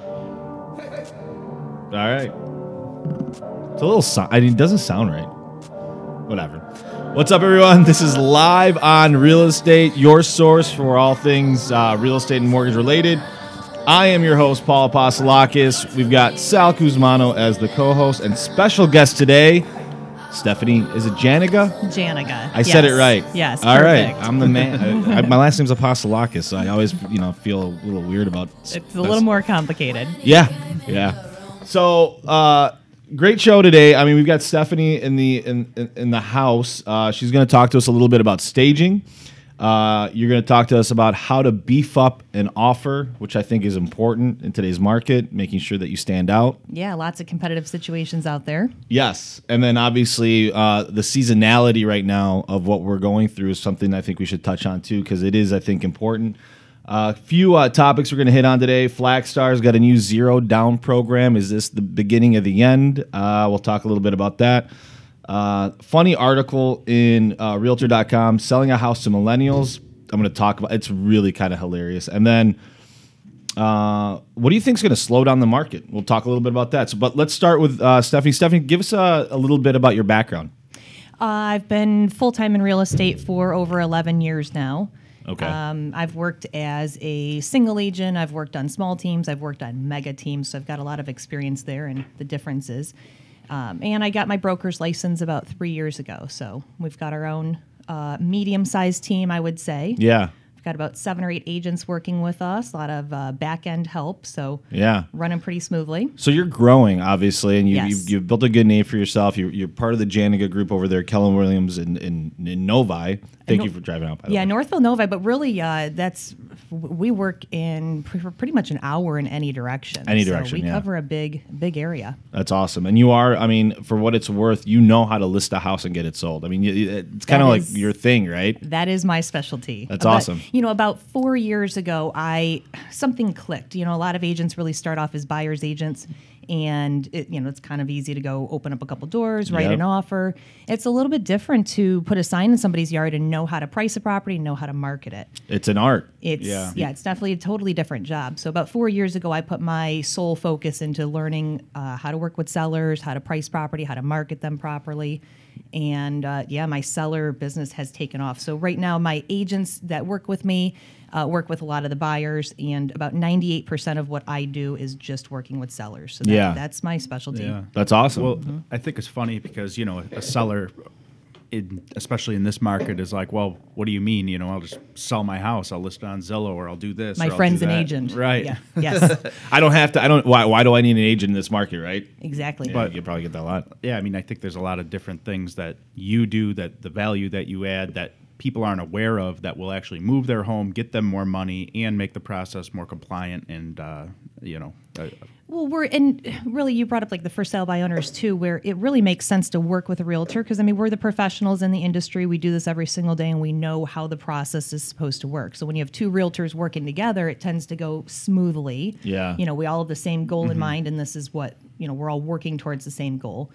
All right. It's a little. I mean, it doesn't sound right. Whatever. What's up, everyone? This is live on real estate, your source for all things uh, real estate and mortgage related. I am your host, Paul Apostolakis. We've got Sal Kuzmano as the co-host and special guest today, Stephanie. Is it Janiga? Janiga. I said it right. Yes. All right. perfect. I'm the man. I, I, my last name's Apostolakis, so I always, you know, feel a little weird about. It's a little more complicated. Yeah, yeah. So, uh, great show today. I mean, we've got Stephanie in the in in, in the house. Uh, she's going to talk to us a little bit about staging. Uh, you're going to talk to us about how to beef up an offer, which I think is important in today's market, making sure that you stand out. Yeah, lots of competitive situations out there. Yes, and then obviously uh, the seasonality right now of what we're going through is something I think we should touch on too because it is, I think, important. A uh, few uh, topics we're going to hit on today. Flagstar's got a new zero down program. Is this the beginning of the end? Uh, we'll talk a little bit about that. Uh, funny article in uh, Realtor.com selling a house to millennials. I'm going to talk about. It's really kind of hilarious. And then uh, what do you think is going to slow down the market? We'll talk a little bit about that. So, but let's start with uh, Stephanie. Stephanie, give us a, a little bit about your background. Uh, I've been full time in real estate for over 11 years now. Okay. Um, I've worked as a single agent. I've worked on small teams. I've worked on mega teams. So I've got a lot of experience there and the differences. Um, and I got my broker's license about three years ago. So we've got our own uh, medium sized team, I would say. Yeah. Got about seven or eight agents working with us, a lot of uh, back end help. So Yeah. running pretty smoothly. So you're growing, obviously, and you, Yes. you've, you've built a good name for yourself. You're, you're part of the Janiga group over there, Keller Williams in, in, in Novi. Thank you for driving out, by the Yeah, way. Northville Novi, but really, uh, that's we work in pr- pretty much an hour in any direction. Any So direction, we yeah. cover a big, big area. That's awesome. And you are, I mean, for what it's worth, you know how to list a house and get it sold. I mean, it's kind of like your thing, right? That is my specialty. That's About- awesome. You know, about four years ago, I something clicked. You know, a lot of agents really start off as buyers agents, and it, you know, it's kind of easy to go open up a couple doors, write Yep. an offer. It's a little bit different to put a sign in somebody's yard and know how to price a property, know how to market it. It's an art. It's Yeah. yeah. it's definitely a totally different job. So about four years ago, I put my sole focus into learning uh, how to work with sellers, how to price property, how to market them properly, and uh, yeah, my seller business has taken off. So right now, my agents that work with me uh, work with a lot of the buyers, and about ninety eight percent of what I do is just working with sellers. So that, Yeah. that's my specialty. Yeah. That's awesome. Well, I think it's funny because you know a seller, in, especially in this market, is like, well, what do you mean? You know, I'll just sell my house, I'll list it on Zillow, or I'll do this. My or I'll friend's do an that. agent. right? Yeah. Yes. I don't have to, I don't, why, why do I need an agent in this market, right? exactly. But you probably get that a lot. Yeah, I mean, I think there's a lot of different things that you do that the value that you add that people aren't aware of that will actually move their home, get them more money, and make the process more compliant and uh, you know. Uh, Well, we're and really, you brought up like the for sale by owners too, where it really makes sense to work with a realtor because I mean we're the professionals in the industry. We do this every single day, and we know how the process is supposed to work. So when you have two realtors working together, it tends to go smoothly. Yeah. You know, we all have the same goal in mind, and this is what you know we're all working towards the same goal.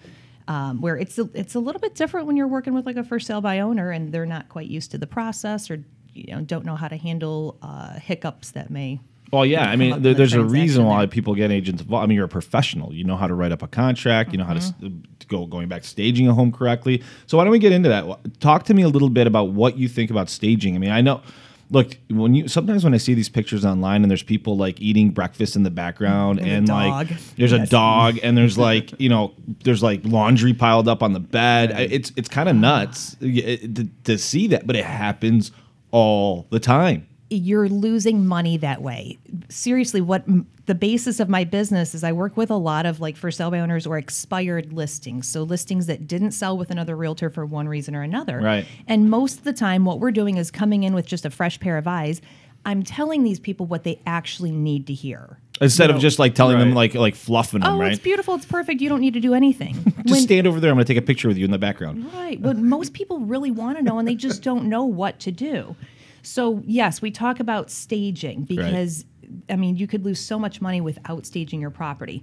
Um, where it's a, it's a little bit different when you're working with like a for sale by owner, and they're not quite used to the process or you know don't know how to handle uh, hiccups that may Well, yeah. I mean, there, the there's a reason why people get agents involved. I mean, you're a professional. You know how to write up a contract. You know how to, Mm-hmm. to go going back staging a home correctly. So why don't we get into that? Talk to me a little bit about what you think about staging. I mean, I know. Look, when you sometimes when I see these pictures online and there's people like eating breakfast in the background There's a and like there's a dog and there's like you know there's like laundry piled up on the bed. It's it's kind of nuts to, to see that, but it happens all the time. You're losing money that way. Seriously, what m- the basis of my business is I work with a lot of like for sale by owners or expired listings. So listings that didn't sell with another realtor for one reason or another. Right. And most of the time what we're doing is coming in with just a fresh pair of eyes. I'm telling these people what they actually need to hear. Instead You of just like telling them like like fluffing them, Oh, right? it's beautiful. It's perfect. You don't need to do anything. Just When- stand over there. I'm going to take a picture with you in the background. Right. But most people really want to know and they just don't know what to do. So, yes, we talk about staging because, I mean, you could lose so much money without staging your property.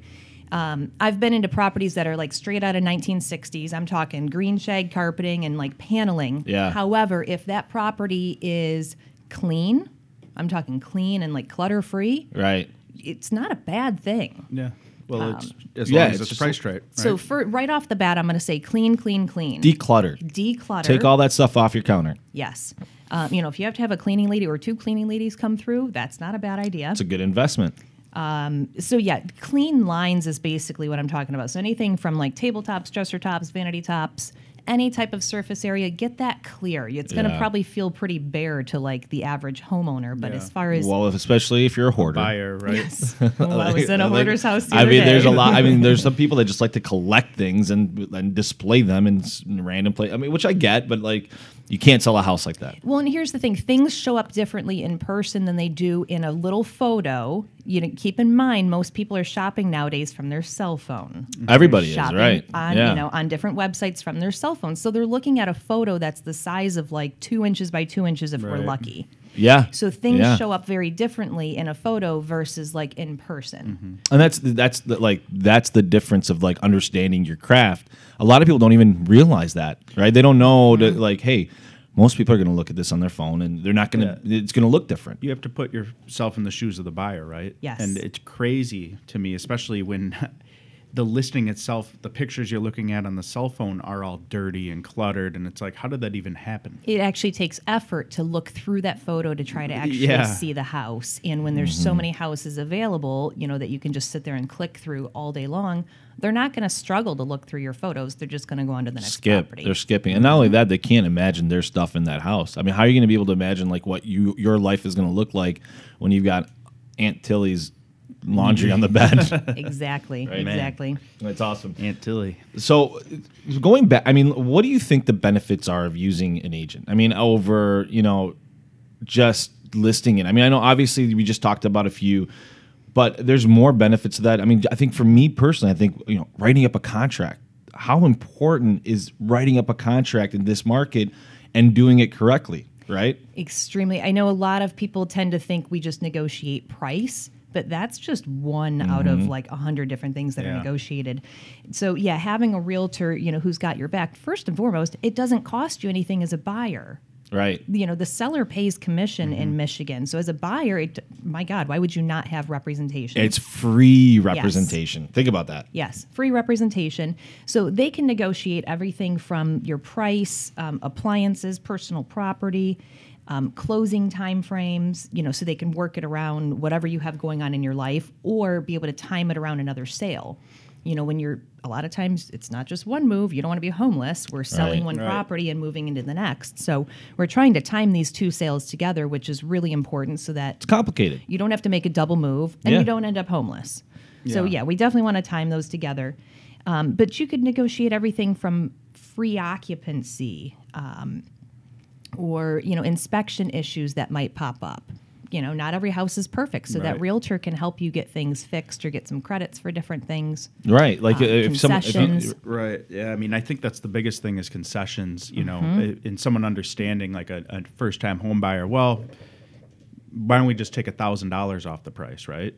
Um, I've been into properties that are like straight out of 1960s. I'm talking green shag carpeting and like paneling. Yeah. However, if that property is clean, I'm talking clean and like clutter free, Right. it's not a bad thing. Yeah. Well, it's, as yeah, long as it's it's, just- priced right. right? So for right off the bat, I'm going to say clean, clean, clean. Declutter. Declutter. Take all that stuff off your counter. Yes. Um, you know, if you have to have a cleaning lady or two cleaning ladies come through, that's not a bad idea. It's a good investment. So yeah, clean lines is basically what I'm talking about. So anything from like tabletops, dresser tops, vanity tops, any type of surface area, get that clear. It's going to Yeah. probably feel pretty bare to like the average homeowner, but Yeah. as far as Well, especially if you're a hoarder. buyer, right? Yes. Well, oh, I was in a Like, hoarder's house. The I other mean, there's a lot. I mean, there's some people that just like to collect things and and display them in random place. I mean, which I get, but like, you can't sell a house like that. Well, and here's the thing: things show up differently in person than they do in a little photo. You know, keep in mind, most people are shopping nowadays from their cell phone. Mm-hmm. Everybody is right. on yeah. you know on different websites from their cell phones. So they're looking at a photo that's the size of like two inches by two inches if we're lucky. Yeah. So things Yeah. show up very differently in a photo versus like in person. Mm-hmm. and that's that's the, like that's the difference of like understanding your craft. A lot of people don't even realize that, right? They don't know that Mm-hmm. like, hey, most people are going to look at this on their phone and they're not going to. It's going to look different. you have to put yourself in the shoes of the buyer, right? Yes. And it's crazy to me, especially when the listing itself, the pictures you're looking at on the cell phone are all dirty and cluttered, and it's like, how did that even happen? It actually takes effort to look through that photo to try to actually Yeah. see the house. And when there's Mm-hmm. so many houses available, you know, that you can just sit there and click through all day long, they're not going to struggle to look through your photos. They're just going to go on to the next skip. property. They're skipping, and not only that, they can't imagine their stuff in that house. I mean, how are you going to be able to imagine like what you your life is going to look like when you've got Aunt Tilly's laundry on the bed? exactly. Right. Man. Exactly. That's awesome. Aunt Tilly. So, going back, I mean, what do you think the benefits are of using an agent? I mean, over you know, just listing it. I mean, I know obviously we just talked about a few, but there's more benefits to that. I mean, I think for me personally, I think you know, writing up a contract. How important is writing up a contract in this market and doing it correctly? Right? Extremely. I know a lot of people tend to think we just negotiate price, but that's just one out of Mm-hmm. like a hundred different things that are negotiated. So yeah, having a realtor, you know, who's got your back, first and foremost, it doesn't cost you anything as a buyer. Right. You know, the seller pays commission Mm-hmm. in Michigan. So as a buyer, it, my God, why would you not have representation? It's free representation. Think about that. Yes, free representation. So they can negotiate everything from your price, um, appliances, personal property, um, closing timeframes. You know, so they can work it around whatever you have going on in your life, or be able to time it around another sale. You know, when you're a lot of times it's not just one move. You don't want to be homeless. We're selling Right. one Right. property and moving into the next. So we're trying to time these two sales together, which is really important, so that It's complicated. you don't have to make a double move and Yeah. you don't end up homeless. So Yeah. yeah, we definitely want to time those together. Um, but you could negotiate everything from free occupancy um, or you know inspection issues that might pop up. You know, not every house is perfect, so that realtor can help you get things fixed or get some credits for different things. Right. Like Uh, if someone, if you. Right. Yeah. I mean, I think that's the biggest thing is concessions. You know, Mm-hmm. i- in someone understanding like a, a first-time home buyer. Well, why don't we just take a thousand dollars off the price, right?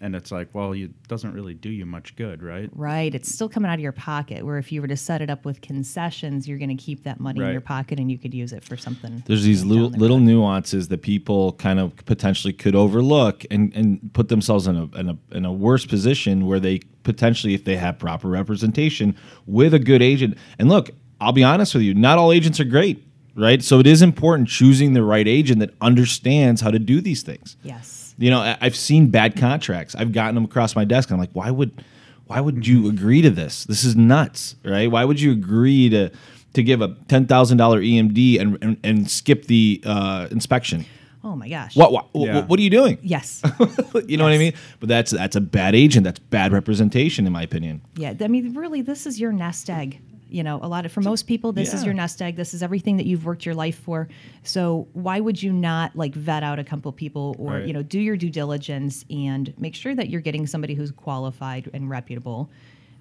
And it's like, well, it doesn't really do you much good, right? Right, it's still coming out of your pocket. Where if you were to set it up with concessions, you're going to keep that money in your pocket and you could use it for something. there's these down little, the little nuances that people kind of potentially could overlook and, and put themselves in a, in a in a worse position where they potentially if they have proper representation with a good agent and look i'll be honest with you not all agents are great right? So it is important choosing the right agent that understands how to do these things. Yes. you know I- i've seen bad contracts. I've gotten them across my desk i'm like why would why would you agree to this? This is nuts right? Why would you agree to to give a $10000 emd and, and and skip the uh, inspection? Oh my gosh. what what, Yeah. what what are you doing? Yes. you know what i mean? But that's that's a bad agent. That's bad representation in my opinion. Yeah, I mean, really, this is your nest egg. You know, a lot of for most people, this is your nest egg. This is everything that you've worked your life for. So why would you not like vet out a couple people, or Right. you know, do your due diligence and make sure that you're getting somebody who's qualified and reputable.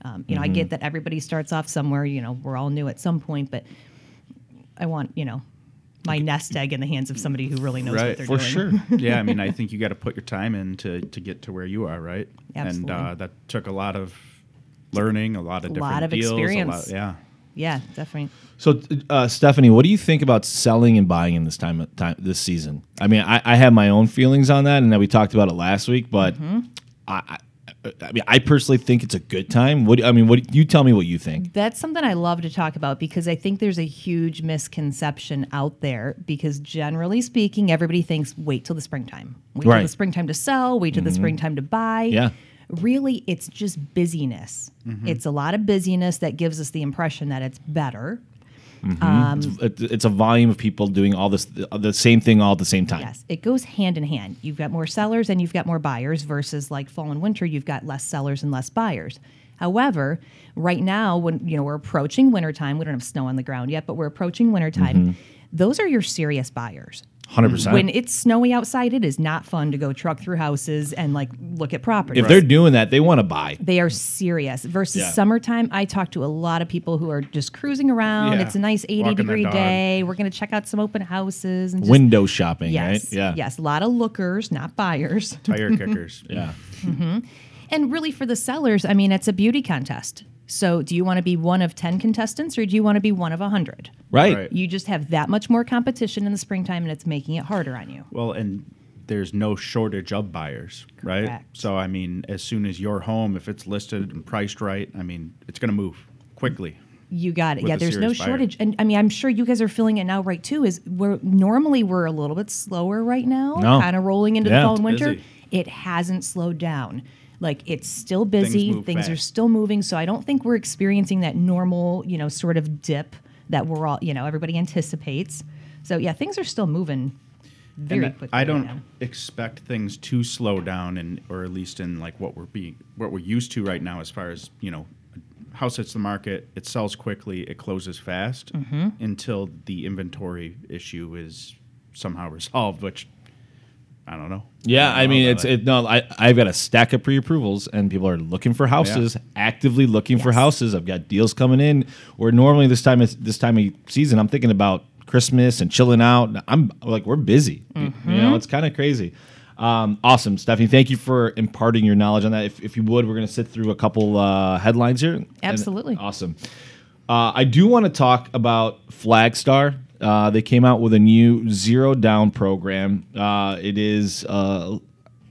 Um, you know, I Mm-hmm. get that everybody starts off somewhere. You know, we're all new at some point, but I want you know my nest egg in the hands of somebody who really knows Right, what they're for doing. sure yeah, I mean, I think you got to put your time in to, to get to where you are, right? Absolutely. And uh, that took a lot of learning, a lot of A different lot of deals, experience. lot- yeah. Yeah, definitely. So, uh, Stephanie, what do you think about selling and buying in this time, time this season? I mean, I, I have my own feelings on that, and then we talked about it last week. But I, I, I mean, I personally think it's a good time. What I mean, what you tell me what you think? That's something I love to talk about because I think there's a huge misconception out there. Because generally speaking, everybody thinks wait till the springtime, wait Right. till the springtime to sell, wait till the springtime to buy. Yeah. Really, it's just busyness. Mm-hmm. It's a lot of busyness that gives us the impression that it's better. Mm-hmm. Um, it- It's a volume of people doing all this, the same thing all at the same time. Yes, it goes hand in hand. You've got more sellers and you've got more buyers versus like fall and winter, you've got less sellers and less buyers. However, right now, when you know we're approaching wintertime, we don't have snow on the ground yet, but we're approaching wintertime. Mm-hmm. Those are your serious buyers. Hundred percent. When it's snowy outside, it is not fun to go truck through houses and like look at property. If they're doing that, they want to buy. They are serious. Versus Yeah. summertime, I talk to a lot of people who are just cruising around. Yeah. It's a nice 80 Walking their degree dog. day. We're going to check out some open houses and just Window shopping, Yes. right? Yeah. Yes. A lot of lookers, not buyers. Tire kickers. Yeah. Mm-hmm. And really, for the sellers, I mean, it's a beauty contest. So, do you want to be one of 10 contestants or do you want to be one of 100? Right. Right. You just have that much more competition in the springtime and it's making it harder on you. Well, and there's no shortage of buyers, right? So, I mean, as soon as your home, if it's listed and priced right, I mean, it's going to move quickly. You got it. Yeah, there's no buyer. shortage. And I mean, I'm sure you guys are feeling it now, right? Too is we're normally we're a little bit slower right now, No. kind of rolling into Yeah, the fall and winter. busy. It hasn't slowed down. Like it's still busy. move Things, are still moving. So I don't think we're experiencing that normal, you know, sort of dip that we're all, you know, everybody anticipates. So yeah, things are still moving very And quickly. I don't right expect things to slow down, and or at least in like what we're being, what we're used to right now, as far as you know, house hits the market, it sells quickly, it closes fast, Mm-hmm. until the inventory issue is somehow resolved, which I don't know. Yeah, don't I mean, it's it. No, I I've got a stack of pre-approvals, and people are looking for houses, actively looking for houses. I've got deals coming in. Where normally this time of this time of season, I'm thinking about Christmas and chilling out. I'm like, we're busy. You know, it's kind of crazy. Um, awesome, Stephanie. Thank you for imparting your knowledge on that. If, if you would, we're going to sit through a couple uh, headlines here. And- Absolutely. awesome. Uh, I do want to talk about Flagstar. Uh, they came out with a new zero down program. Uh, it is, uh,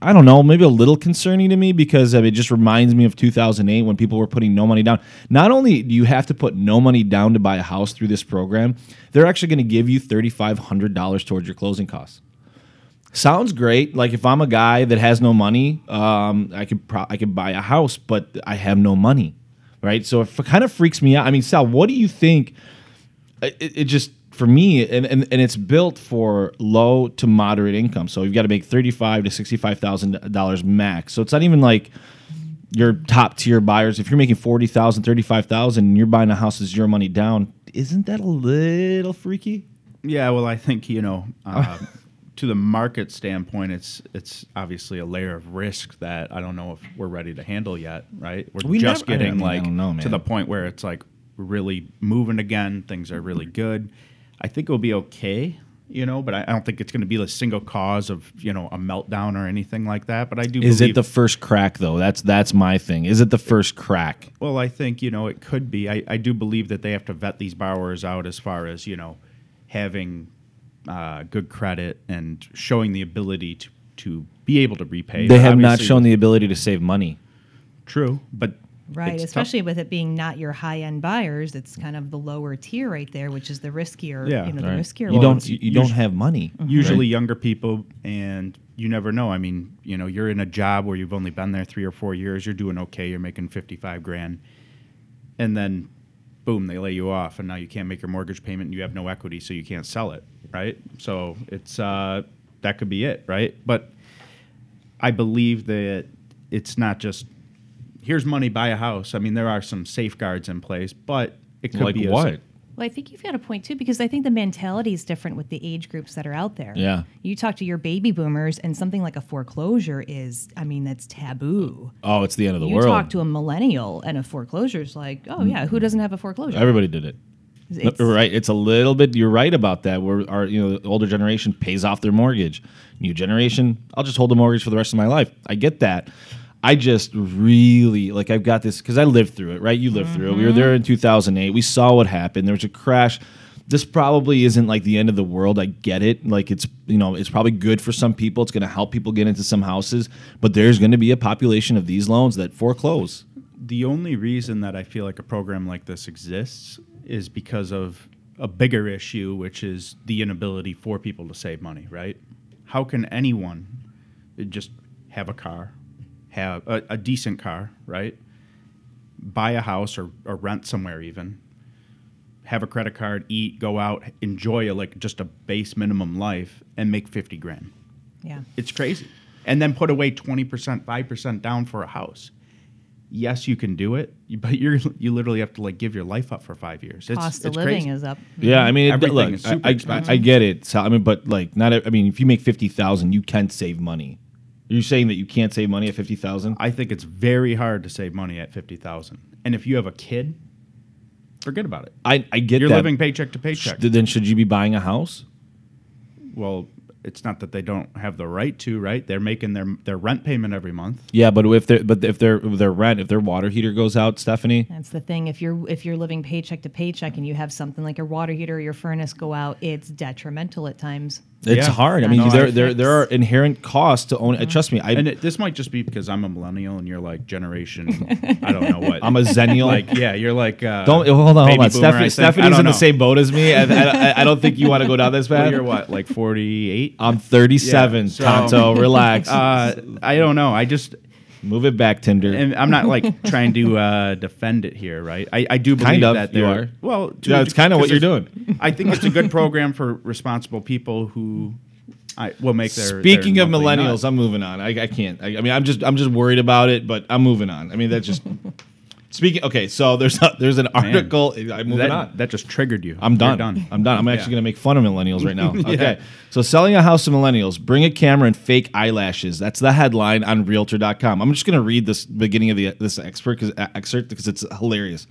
I don't know, maybe a little concerning to me because it just reminds me of 2008 when people were putting no money down. Not only do you have to put no money down to buy a house through this program, they're actually going to give you $3,500 towards your closing costs. Sounds great. Like if I'm a guy that has no money, um, I could pro- I could buy a house, but I have no money, right? So it kind of freaks me out. I mean, Sal, what do you think? It, it just for me, and, and and it's built for low to moderate income. So you've got to make thirty five to sixty five thousand dollars max. So it's not even like your top tier buyers. If you're making 40,000, 35,000 and you're buying a house as your money down, isn't that a little freaky? Yeah, well, I think you know, uh, to the market standpoint, it's it's obviously a layer of risk that I don't know if we're ready to handle yet. Right? We're We just never- I getting mean, like know, to the point where it's like really moving again. Things are really good. I think it'll be okay. You know, but I, I don't think it's going to be the single cause of you know a meltdown or anything like that. But I do. Is believe, it the first crack though? That's that's my thing. Is it the first crack? Well, I think you know it could be. I, I do believe that they have to vet these borrowers out as far as you know having uh, good credit and showing the ability to to be able to repay. They have not Obviously, shown the ability to save money. true, but Right, it's tough. especially with it being not your high end buyers, it's kind of the lower tier right there, which is the riskier. Yeah. you know, the Right. riskier. You Well, don't you, you don't have money. usually younger people and you never know i mean you know you're in a job where you've only been there three or four years you're doing okay you're making 55 grand and then boom they lay you off and now you can't make your mortgage payment and you have no equity so you can't sell it right so it's uh, that could be it right but i believe that it's not just here's money buy a house i mean there are some safeguards in place but it could Like be a- what? Well, I think you've got a point too, because I think the mentality is different with the age groups that are out there. Yeah. You talk to your baby boomers, and something like a foreclosure is, I mean, that's taboo. Oh, it's the end of the you world. You talk to a millennial, and a foreclosure is like, oh, yeah, who doesn't have a foreclosure? Everybody did it. It's- right. It's a little bit. You're right about that. Where our you know the older generation pays off their mortgage. New generation, I'll just hold the mortgage for the rest of my life. I get that. I just really like I've got this because I lived through it. Right, you lived through it. We were mm-hmm. there in 2008. We saw what happened. There was a crash. this probably isn't like the end of the world. I get it. Like it's you know it's probably good for some people. It's going to help people get into some houses, but there's going to be a population of these loans that foreclose. The only reason that I feel like a program like this exists is because of a bigger issue, which is the inability for people to save money. Right? How can anyone just have a car, have a, a decent car, right? Buy a house or, or rent somewhere even have a credit card, eat, go out, enjoy a, like just a base minimum life, and make fifty grand. Yeah. It's crazy. And then put away twenty percent, five percent down for a house. Yes, you can do it, but you're you literally have to like give your life up for five years. It's, Cost of it's living crazy. is up. Yeah, I mean, it, Everything look, is I, super I, expensive. I get it. So I mean, but like, not. I mean, if you make fifty thousand, you can save money. Are you saying that you can't save money at fifty thousand? I think it's very hard to save money at fifty thousand. And if you have a kid, forget about it. I, I get You're that. living paycheck to paycheck. Sh- Then should you be buying a house? well, it's not that they don't have the right to, right? They're making their their rent payment every month. Yeah, but if their but if their their rent, if their water heater goes out, Stephanie, That's the thing. If you're if you're living paycheck to paycheck and you have something like your water heater or your furnace go out, it's detrimental at times. It's Yeah. hard. I mean, easy there to there there are inherent costs to own it. Trust me, I, And it, this might just be because I'm a millennial and you're like generation. I don't know what. I'm a zennial. like yeah, you're like uh, don't hold on, hold on. boomer, I Stephanie, Stephanie's don't in the same boat as me. I, I, I don't think you want to go down this Well, path. you're what like 48. I'm 37. Yeah, so- Tonto, relax. Uh, I don't know. I just Move it back, Tinder. and I'm not like trying to uh, defend it here, right? I, I do believe Kind of, that you there are. Well, to Yeah, it's kinda what you're doing. I think it's a good program for responsible people who I will make their. Speaking their of millennials, nut. I'm moving on. I, I can't. I, I mean, I'm just I'm just worried about it, but I'm moving on. I mean, that's just speaking. Okay, so there's a, there's an article. I'm moving that, on. that just triggered you. I'm You're done. done. I'm done. I'm actually Yeah. going to make fun of millennials right now. Okay. Yeah. So selling a house to millennials, bring a camera and fake eyelashes. That's the headline on realtor.com. I'm just going to read this beginning of the this expert cause, uh, excerpt because it's hilarious.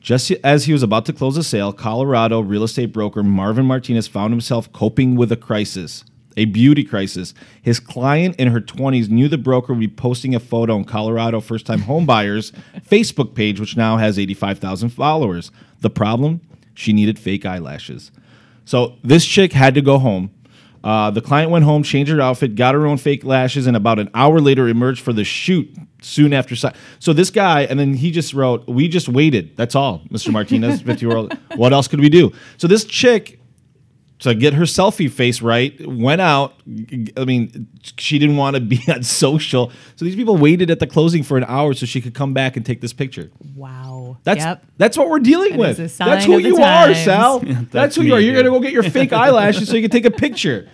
Just as he was about to close a sale, Colorado real estate broker Marvin Martinez found himself coping with a crisis, a beauty crisis. His client in her 20s knew the broker would be posting a photo on Colorado first time homebuyers Facebook page, which now has 85,000 followers. The problem? She needed fake eyelashes. So this chick had to go home. Uh, the client went home, changed her outfit, got her own fake lashes, and about an hour later emerged for the shoot soon after. Si- so this guy, and then he just wrote, "We just waited. That's all, Mr. Martinez, fifty year old. What else could we do?" So this chick, to get her selfie face right, went out. I mean, she didn't want to be on social, so these people waited at the closing for an hour so she could come back and take this picture. Wow. That's yep. that's what we're dealing That with. is a sign That's who of the you are, times. Sal. that's, that's who you are. You're dude. gonna go get your fake eyelashes so you can take a picture.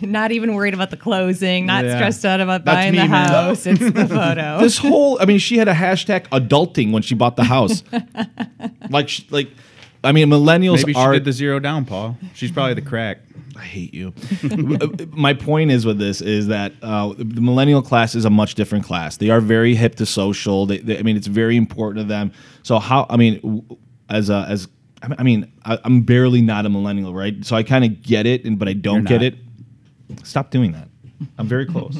Not even worried about the closing. Not Yeah. stressed out about That's buying me, the man. house. It's the photo. This whole, I mean, she had a hashtag adulting when she bought the house. like, like, I mean, millennials Maybe she are. did the zero down, Paul. She's probably the crack. I hate you. My point is with this is that uh, the millennial class is a much different class. They are very hip to social. They, they, I mean, it's very important to them. So how? I mean, as a as I mean- I I'm barely not a millennial, right? So I kind of get it, and but I don't get it. Stop doing that. I'm very close.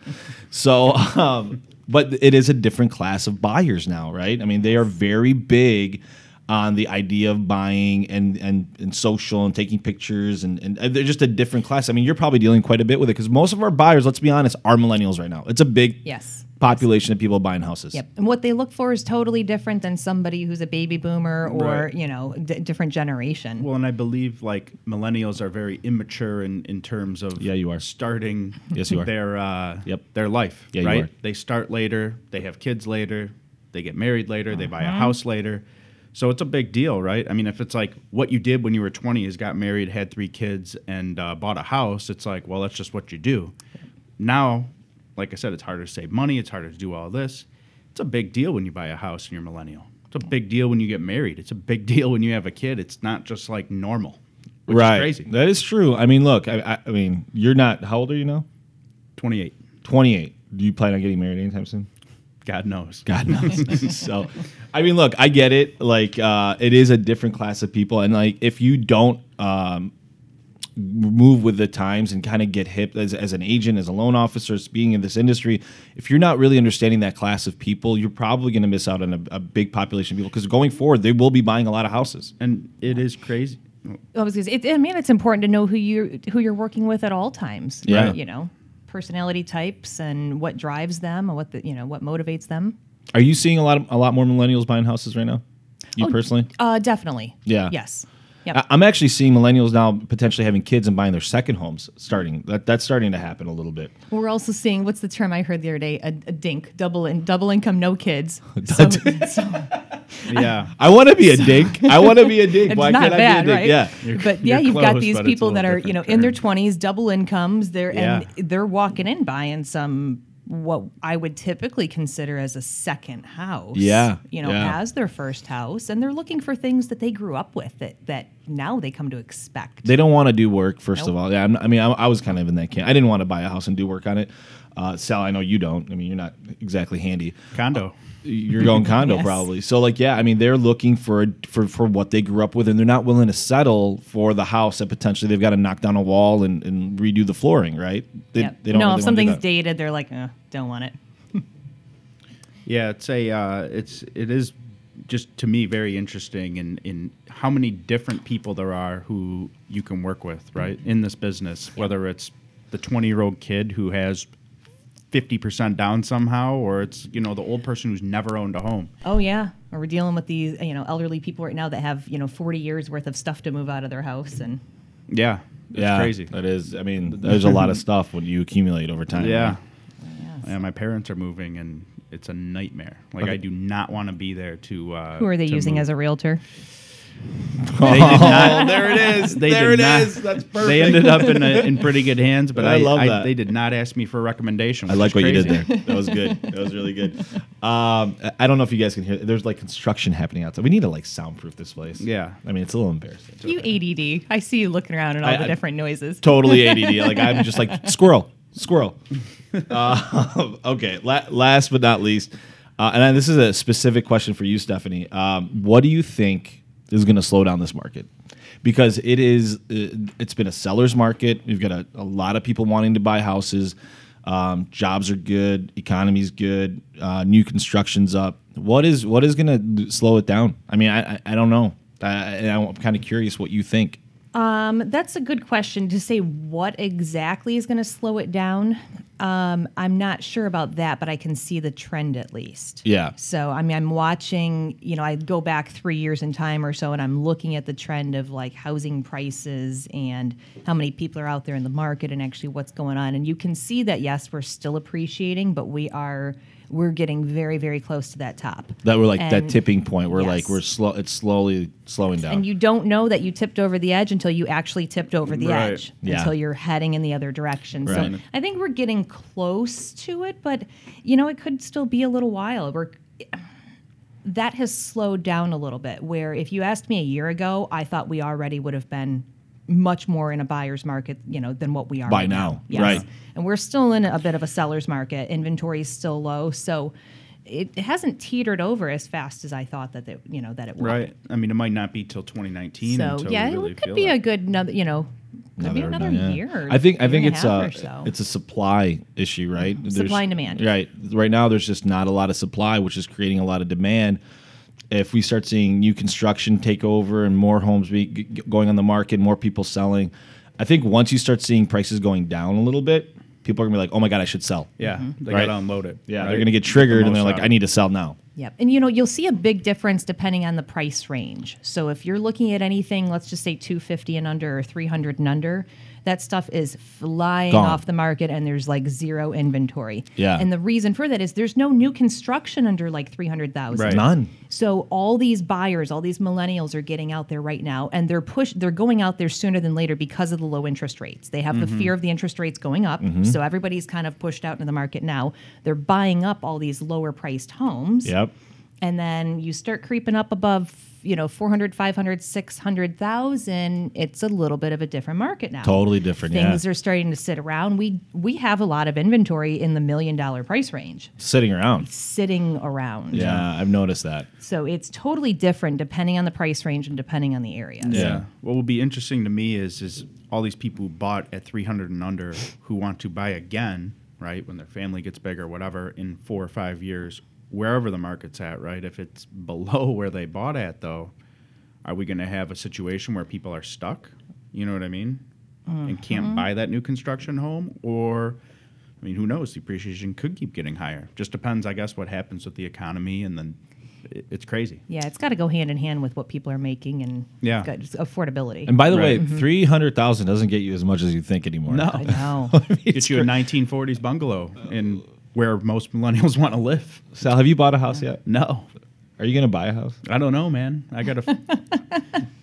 so, um, but it is a different class of buyers now, right? I mean, they are very big on the idea of buying and and, and social and taking pictures and, and they're just a different class. I mean, you're probably dealing quite a bit with it because most of our buyers, let's be honest, are millennials right now. It's a big yes. population of people buying houses. Yep. And what they look for is totally different than somebody who's a baby boomer or, Right. you know, d- different generation. Well, and I believe like millennials are very immature in, in terms of Yeah, you are. starting Yes, you are. their uh, Yep. their life. Yeah, you right. are. They start later. They have kids later. They get married later. They Uh-huh. buy a house later. So it's a big deal, right? I mean, if it's like what you did when you were 20 is got married, had three kids, and uh, bought a house, it's like, well, that's just what you do. Now, like I said, it's harder to save money. It's harder to do all this. It's a big deal when you buy a house and you're millennial. It's a big deal when you get married. It's a big deal when you have a kid. It's not just like normal. Right. Is crazy. That is true. I mean, look, I, I, I mean, you're not. How old are you now? 28. 28. Do you plan on getting married anytime soon? God knows. God knows. so, I mean, look, I get it. Like, uh, it is a different class of people, and like, if you don't, um, move with the times and kind of get hip as, as an agent, as a loan officer, as being in this industry. If you're not really understanding that class of people, you're probably going to miss out on a, a big population of people because going forward, they will be buying a lot of houses. And it is crazy. I was it, I mean, it's important to know who you who you're working with at all times. Yeah. You know, personality types and what drives them, and what the you know what motivates them. Are you seeing a lot of a lot more millennials buying houses right now? You personally? Uh, definitely. Yeah. Yes. Yep. I- I'm actually seeing millennials now potentially having kids and buying their second homes. Starting that that's starting to happen a little bit. We're also seeing what's the term I heard the other day? A, a dink, double in double income, no kids. So, so Yeah. I want to be a dink. I want to be a dink. it's Why not can't bad, I be a dink? right? Yeah. but yeah, you're you've got these but it's a people that are you know different in their twenties, double incomes. They're and they're walking in buying some what I would typically consider as a second house. Yeah, you know, yeah. as their first house, and they're looking for things that they grew up with that that now they come to expect. They don't want to do work. First of all, yeah. I mean, I, I was kind of in that camp. I didn't want to buy a house and do work on it. Uh, Sal, I know you don't. I mean, you're not exactly handy. Condo. You're going condo Yes. probably. So like, yeah. I mean, they're looking for for for what they grew up with, and they're not willing to settle for the house that potentially they've got to knock down a wall and, and redo the flooring. Right? They, Yep. they don't no, really if wanna do something's dated, they're like, eh, don't want it. Yeah, it's a uh, it's it is just to me very interesting in in how many different people there are who you can work with, right? In this business, whether it's the 20-year-old kid who has 50% down somehow or it's, you know, the old person who's never owned a home. Oh yeah, or we're dealing with these you know elderly people right now that have you know 40 years worth of stuff to move out of their house and. Yeah. It's yeah, crazy. That is. I mean, there's a lot of stuff when you accumulate over time. Yeah. right? Yes. Yeah, my parents are moving and it's a nightmare. Like I do not want to be there to uh Who are they using move. as a realtor? They did not. there it is. They there did it not. is. That's perfect. They ended up in, a, in pretty good hands, but I I, love I- that. they did not ask me for a recommendation. I which like is what you did there. That was good. That was really good. Um, I- I don't know if you guys can hear. There's like construction happening outside. We need to like soundproof this place. Yeah. I mean, it's a little embarrassing. You ADD. I see you looking around at all I- the I- different noises. Totally ADD. like I'm just like squirrel, squirrel. Uh, okay. La- last but not least, uh, and this is a specific question for you, Stephanie. Um, what do you think is going to slow down this market? Because it is, uh, it's been a seller's market. We've got a, a lot of people wanting to buy houses. Um, jobs are good, economy's good, uh, new construction's up. What is what is going to slow it down? I mean, I I, I don't know. I, I'm kind of curious what you think. Um, that's a good question to say what exactly is going to slow it down. Um, I'm not sure about that, but I can see the trend at least. Yeah. So, I mean, I'm watching, you know, I go back three years in time or so, and I'm looking at the trend of like housing prices and how many people are out there in the market and actually what's going on. And you can see that, yes, we're still appreciating, but we are, we're getting very, very close to that top. That we're like that tipping point where like Yes. we're slow. It's slowly slowing down. And you don't know that you tipped over the edge until you actually tipped over the Right. edge, Yeah. until you're heading in the other direction. Right. So I think we're getting close to it, but you know, it could still be a little while. We're that has slowed down a little bit. Where if you asked me a year ago, I thought we already would have been much more in a buyer's market, you know, than what we are By right now, Yes. right. And we're still in a bit of a seller's market. Inventory is still low, so it hasn't teetered over as fast as I thought that it, you know that it would. Right. I mean, it might not be till 2019 So until yeah, we really it could be it. a good another, you know, maybe another yeah. year. I think I think it's half a so. it's a supply issue, right? There's- Supply and demand. Right. Right now, there's just not a lot of supply, which is creating a lot of demand. If we start seeing new construction take over and more homes be g- g- going on the market, more people selling, I think once you start seeing prices going down a little bit, people are gonna be like, "Oh my god, I should sell." Yeah. Mm-hmm. They Right. got to unload it. Yeah, right? they're gonna get Get the triggered and they're like, out "I need to sell now." Yep. And you know, you'll see a big difference depending on the price range. So if you're looking at anything, let's just say 250 and under or 300 and under, that stuff is flying Gone. off the market and there's like zero inventory. Yeah. And the reason for that is there's no new construction under like 300,000. Right. None. So all these buyers, all these millennials are getting out there right now and they're push they're going out there sooner than later because of the low interest rates. They have the mm-hmm. fear of the interest rates going up. Mm-hmm. So everybody's kind of pushed out into the market now. They're buying up all these lower priced homes Yep. And then you start creeping up above you know 400 500 600000 it's a little bit of a different market now Totally different, yeah. things are starting to sit around we we have a lot of inventory in the million dollar price range Sitting around. sitting around Yeah, I've noticed that. so it's totally different depending on the price range and depending on the area Yeah. What will be interesting to me is is all these people who bought at 300 and under who want to buy again, right, when their family gets bigger, whatever, in four or five years, wherever the market's at, right? If it's below where they bought at, though, are we going to have a situation where people are stuck? You know what I mean? And can't mm-hmm. buy that new construction home, or I mean, who knows? Depreciation could keep getting higher. Just depends, I guess, what happens with the economy, and then it's crazy. yeah it's got to go hand in hand with what people are making and Yeah. good- affordability And by the Right. Mm-hmm. way, 300,000 doesn't get you as much as you think anymore. No. i know Get you a 1940s bungalow in uh, where most millennials want to live. Sal, have you bought a house yet? No, Are you going to buy a house? I don't know, man. I gotta,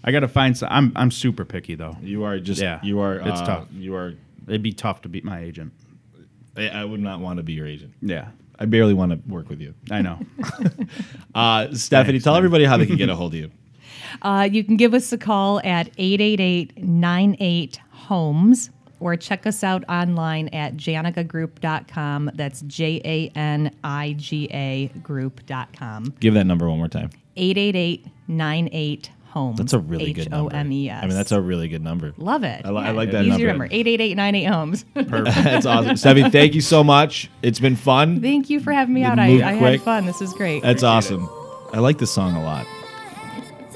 I gotta find some. I'm I'm super picky though. You are just Yeah, you are it's uh, tough. You are It'd be tough to beat my agent. I, I would not want to be your agent. Yeah, I barely want to work with you. I know. Uh, Stephanie, Thanks, tell man. everybody how they can get a hold of you. Uh, you can give us a call at 888-98-HOMES or check us out online at janigagroup.com. That's J-A-N-I-G-A group.com. Give that number one more time. 888-98-HOMES. That's a really good number. H-O-M-E-S. I mean, that's a really good number. Love it. I li- I like that Easy number. to remember. 888-98-HOMES. Perfect. That's awesome. Stevie, thank you so much. It's been fun. Thank you for having me out. I, I had fun. This is great. That's awesome. I like this song a lot.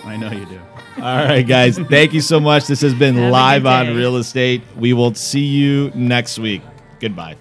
I know you do. All right, guys. Thank you so much. This has been Have live on real estate. We will see you next week. Goodbye.